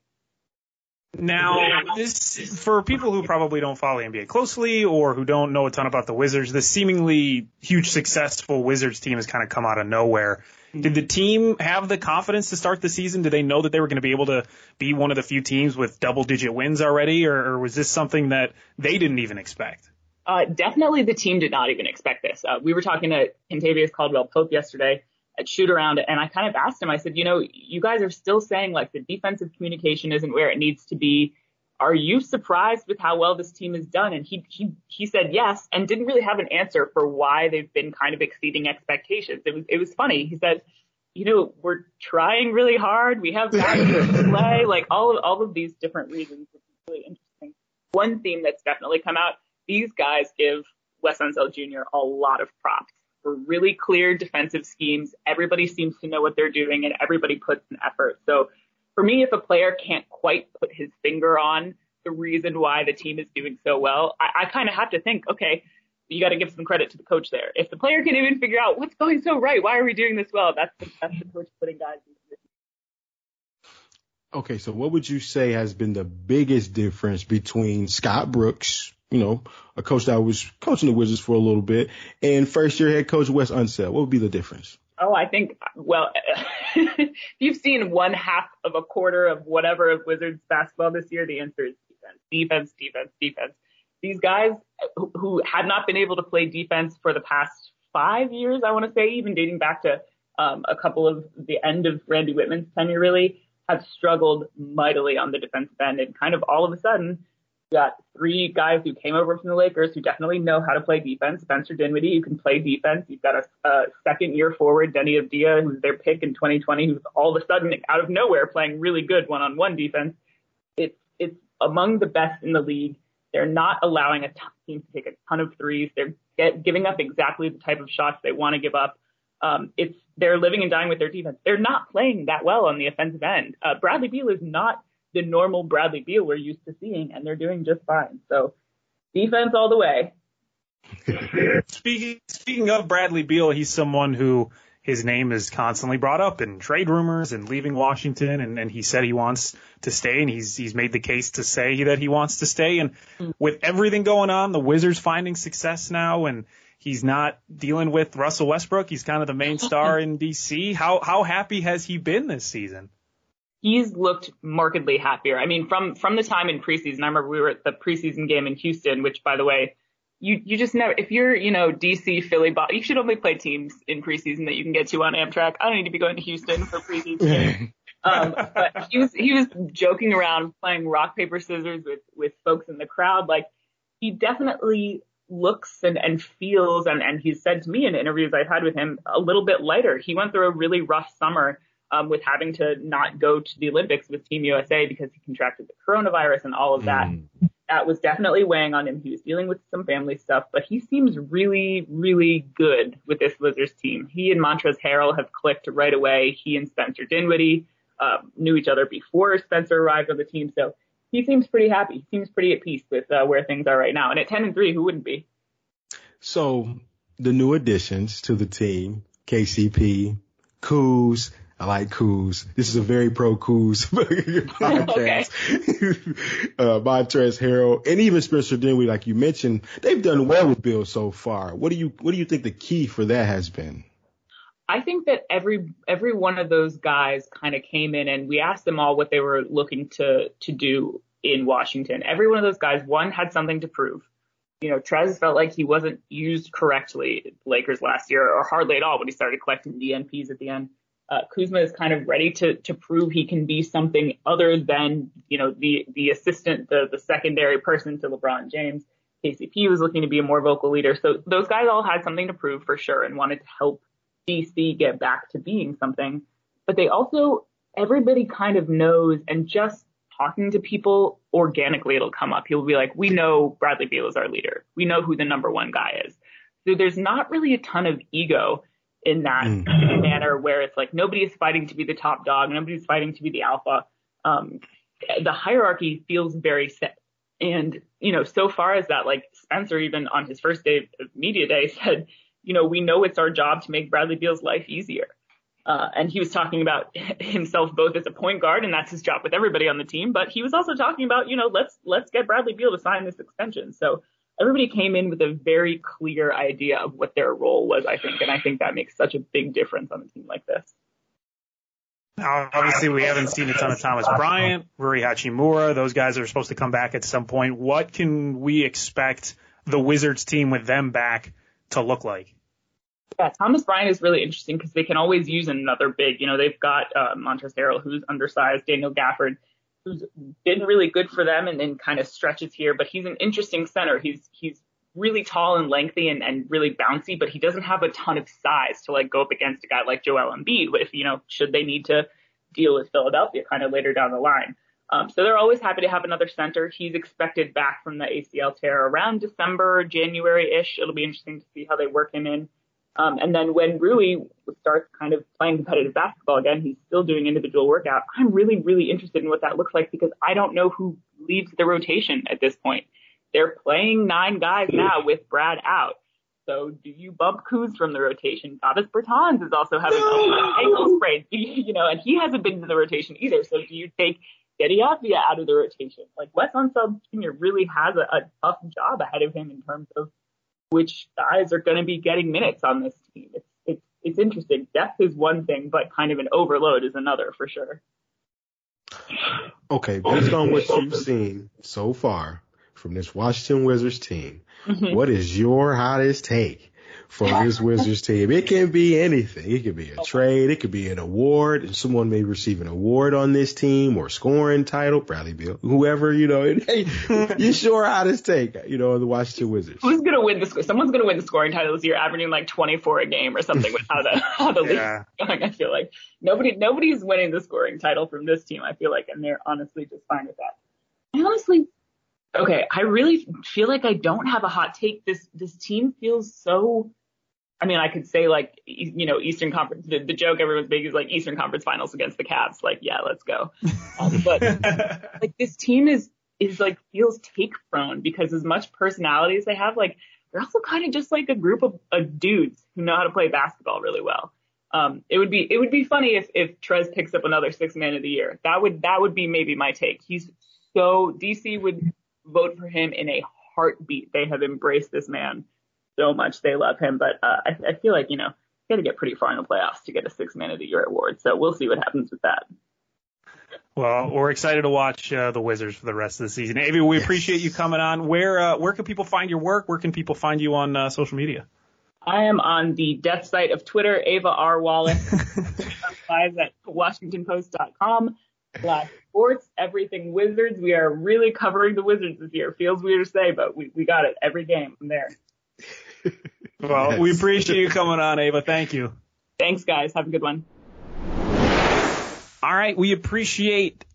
Now, this for people who probably don't follow the NBA closely or who don't know a ton about the Wizards, this seemingly huge successful Wizards team has kind of come out of nowhere. Did the team have the confidence to start the season? Did they know that they were going to be able to be one of the few teams with double digit wins already, or, or was this something that they didn't even expect? Uh, definitely the team did not even expect this. Uh, we were talking to Kentavious Caldwell Pope yesterday at shoot around and I kind of asked him, I said, you know, you guys are still saying like the defensive communication isn't where it needs to be. Are you surprised with how well this team has done? And he, he, he said yes and didn't really have an answer for why they've been kind of exceeding expectations. It was, it was funny. He said, you know, we're trying really hard. We have guys to play, like all of, all of these different reasons, is really interesting. One theme that's definitely come out, these guys give Wes Unseld Jr. a lot of props for really clear defensive schemes. Everybody seems to know what they're doing and everybody puts an effort. So for me, if a player can't quite put his finger on the reason why the team is doing so well, I, I kind of have to think, okay, you got to give some credit to the coach there. If the player can't even figure out what's going so right, why are we doing this well? That's the, that's the coach putting guys in position. Okay, so what would you say has been the biggest difference between Scott Brooks, you know, a coach that was coaching the Wizards for a little bit, and first year head coach Wes Unseld? What would be the difference? Oh, I think, well, (laughs) if you've seen one half of a quarter of whatever of Wizards basketball this year, the answer is defense, defense, defense, defense. These guys who, had not been able to play defense for the past five years, I want to say, even dating back to um, a couple of the end of Randy Wittman's tenure, really, have struggled mightily on the defensive end. And kind of all of a sudden, you got three guys who came over from the Lakers who definitely know how to play defense. Spencer Dinwiddie, who can play defense. You've got a, a second year forward, Deni Avdija, who's their pick in 2020, who's all of a sudden out of nowhere playing really good one on one defense. It's, it's among the best in the league. They're not allowing a team to take a ton of threes. They're get, giving up exactly the type of shots they want to give up. Um, it's they're living and dying with their defense. They're not playing that well on the offensive end. Uh, Bradley Beal is not the normal Bradley Beal we're used to seeing, and they're doing just fine. So defense all the way. Speaking speaking of Bradley Beal, he's someone who his name is constantly brought up in trade rumors and leaving Washington, and, and he said he wants to stay, and he's he's made the case to say that he wants to stay. And mm. with everything going on, the Wizards finding success now, and he's not dealing with Russell Westbrook. He's kind of the main star (laughs) in DC. How how happy has he been this season? He's looked markedly happier. I mean, from from the time in preseason, I remember we were at the preseason game in Houston, which by the way, you you just never if you're you know DC Philly you should only play teams in preseason that you can get to on Amtrak. I don't need to be going to Houston for preseason. (laughs) um, but he was he was joking around playing rock paper scissors with with folks in the crowd. Like he definitely looks and, and feels and and he's said to me in interviews I've had with him a little bit lighter. He went through a really rough summer. Um, with having to not go to the Olympics with Team USA because he contracted the coronavirus and all of that. Mm that was definitely weighing on him. He was dealing with some family stuff, but he seems really, really good with this Wizards team. He and Montrezl Harrell have clicked right away. He and Spencer Dinwiddie uh, knew each other before Spencer arrived on the team, so he seems pretty happy. He seems pretty at peace with uh, where things are right now. And at 10 and 3, who wouldn't be? So the new additions to the team, KCP, Kuz, I like Kuz. This is a very pro Kuz (laughs) podcast. (laughs) uh, Montrezl Harrell and even Spencer Dinwiddie, like you mentioned, they've done well with Beal so far. What do you what do you think the key for that has been? I think that every every one of those guys kind of came in and we asked them all what they were looking to to do in Washington. Every one of those guys, one had something to prove. You know, Trez felt like he wasn't used correctly Lakers last year, or hardly at all when he started collecting DNPs at the end uh, Kuzma is kind of ready to to prove he can be something other than you know the the assistant, the the secondary person to LeBron James. KCP was looking to be a more vocal leader, so those guys all had something to prove for sure and wanted to help DC get back to being something. But they also everybody kind of knows and just talking to people organically it'll come up. He'll be like, we know Bradley Beal is our leader. We know who the number one guy is. So there's not really a ton of ego in that mm. manner where it's like nobody is fighting to be the top dog, nobody's fighting to be the alpha. Um, the hierarchy feels very set. And, you know, so far as that, like Spencer, even on his first day of media day (laughs) said, you know, we know it's our job to make Bradley Beal's life easier. Uh, and he was talking about (laughs) himself both as a point guard, and that's his job with everybody on the team. But he was also talking about, you know, let's let's get Bradley Beal to sign this extension. So everybody came in with a very clear idea of what their role was, I think, and I think that makes such a big difference on a team like this. Now, obviously, we haven't seen a ton of Thomas Bryant, Rui Hachimura. Those guys are supposed to come back at some point. What can we expect the Wizards team with them back to look like? Yeah, Thomas Bryant is really interesting because they can always use another big. You know, they've got uh, Montrezl Harrell, who's undersized, Daniel Gafford, who's been really good for them and then kind of stretches here, but he's an interesting center. He's he's really tall and lengthy and, and really bouncy, but he doesn't have a ton of size to like go up against a guy like Joel Embiid if, you know, should they need to deal with Philadelphia kind of later down the line. Um, so they're always happy to have another center. He's expected back from the ACL tear around December, January-ish. It'll be interesting to see how they work him in. Um, and then when Rui starts kind of playing competitive basketball again, he's still doing individual workout. I'm really, really interested in what that looks like because I don't know who leads the rotation at this point. They're playing nine guys now with Brad out. So do you bump Kuz from the rotation? Davis Bertans is also having no! ankle sprain, (laughs) you know, and he hasn't been in the rotation either. So do you take Deni out of the rotation? Like Wes Unseld Jr. really has a, a tough job ahead of him in terms of which guys are going to be getting minutes on this team. It's, it's, it's interesting. Depth is one thing, but kind of an overload is another for sure. Okay, based on what you've seen so far from this Washington Wizards team, mm-hmm. what is your hottest take for this (laughs) Wizards team. It can be anything. It could be a trade. It could be an award. And someone may receive an award on this team or scoring title. Bradley Beal, whoever, you know, (laughs) hey, you sure how this take, you know, the Washington Wizards. Who's going to win the score? Someone's going to win the scoring title this year, averaging like 24 a game or something with how the, (laughs) how the yeah. league's going. I feel like nobody, nobody's winning the scoring title from this team. I feel like, and they're honestly just fine with that. I honestly okay, I really feel like I don't have a hot take. This this team feels so I mean, I could say like, you know, Eastern Conference, the, the joke everyone's making is like Eastern Conference finals against the Cavs. Like, yeah, let's go. Um, but (laughs) like this team is, is like feels take prone because as much personality as they have, like they're also kind of just like a group of, of dudes who know how to play basketball really well. Um, it would be, it would be funny if, if Trez picks up another six man of the year. That would, that would be maybe my take. He's so DC would vote for him in a heartbeat. They have embraced this man so much they love him. But uh, I, I feel like you know you got to get pretty far in the playoffs to get a six man of the year award. So we'll see what happens with that. Well, we're excited to watch uh, the Wizards for the rest of the season. Ava, we yes. appreciate you coming on. Where uh, where can people find your work? Where can people find you on uh, social media? I am on the death site of Twitter, Ava R. Wallace. (laughs) Live at WashingtonPost.com slash sports, everything Wizards. We are really covering the Wizards this year. Feels weird to say, but we, we got it every game from there. Well, yes. we appreciate you coming on, Ava. Thank you. Thanks, guys. Have a good one. All right. We appreciate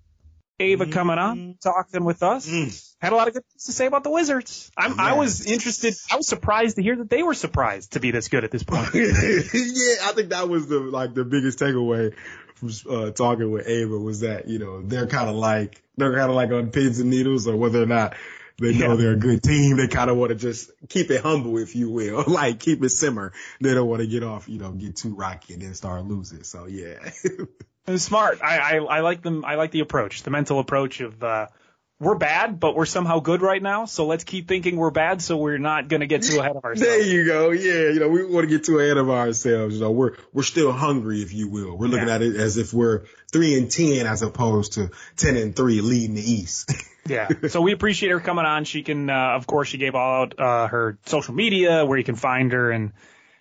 Ava coming on, mm-hmm. talking with us. Mm. Had a lot of good things to say about the Wizards. Yeah. i was interested. I was surprised to hear that they were surprised to be this good at this point. (laughs) yeah, I think that was the like the biggest takeaway from uh, talking with Ava was that you know they're kind of like they're kind of like on pins and needles, or whether or not they know yeah. they're a good team. They kind of want to just keep it humble, if you will, (laughs) like keep it simmer. They don't want to get off, you know, get too rocky and then start losing. So yeah. (laughs) Smart. I, I, I like them. I like the approach, the mental approach of, uh, we're bad, but we're somehow good right now. So let's keep thinking we're bad, so we're not going to get too ahead of ourselves. (laughs) there you go. Yeah, you know, we want to get too ahead of ourselves. You know, we're we're still hungry, if you will. We're looking yeah. at it as if we're three and ten as opposed to ten and three leading the East. Yeah. (laughs) So we appreciate her coming on. She can, uh, of course, she gave all out uh, her social media where you can find her, and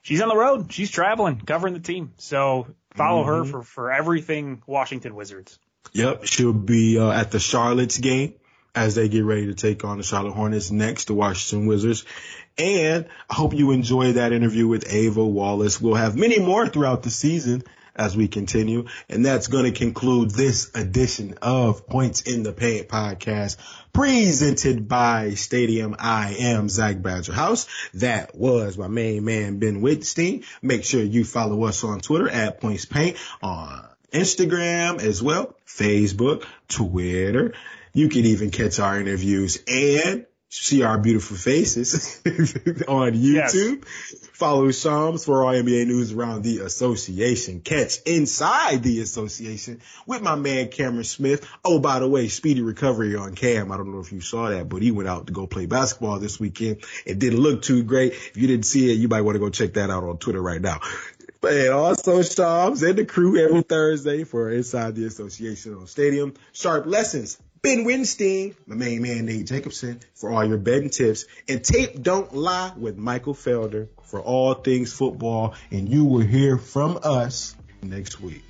she's on the road. She's traveling, covering the team. So follow mm-hmm. her for for everything Washington Wizards. Yep, she'll be uh, at the Charlotte's game as they get ready to take on the Charlotte Hornets next, the Washington Wizards. And I hope you enjoy that interview with Ava Wallace. We'll have many more throughout the season as we continue. And that's going to conclude this edition of Points in the Paint podcast presented by Stadium. I am Zach Badger House. That was my main man, Ben Wittstein. Make sure you follow us on Twitter at Points Paint on Instagram as well, Facebook, Twitter. You can even catch our interviews and see our beautiful faces (laughs) on YouTube. Yes. Follow Shams for all NBA news around the association. Catch Inside the Association with my man Cameron Smith. Oh, by the way, speedy recovery on Cam. I don't know if you saw that, but he went out to go play basketball this weekend. It didn't look too great. If you didn't see it, you might want to go check that out on Twitter right now. And also Shams and the crew every Thursday for Inside the Association on Stadium. Sharp lessons Ben Winstein, my main man Nate Jacobson for all your betting tips, and Tape Don't Lie with Michael Felder for all things football. And you will hear from us next week.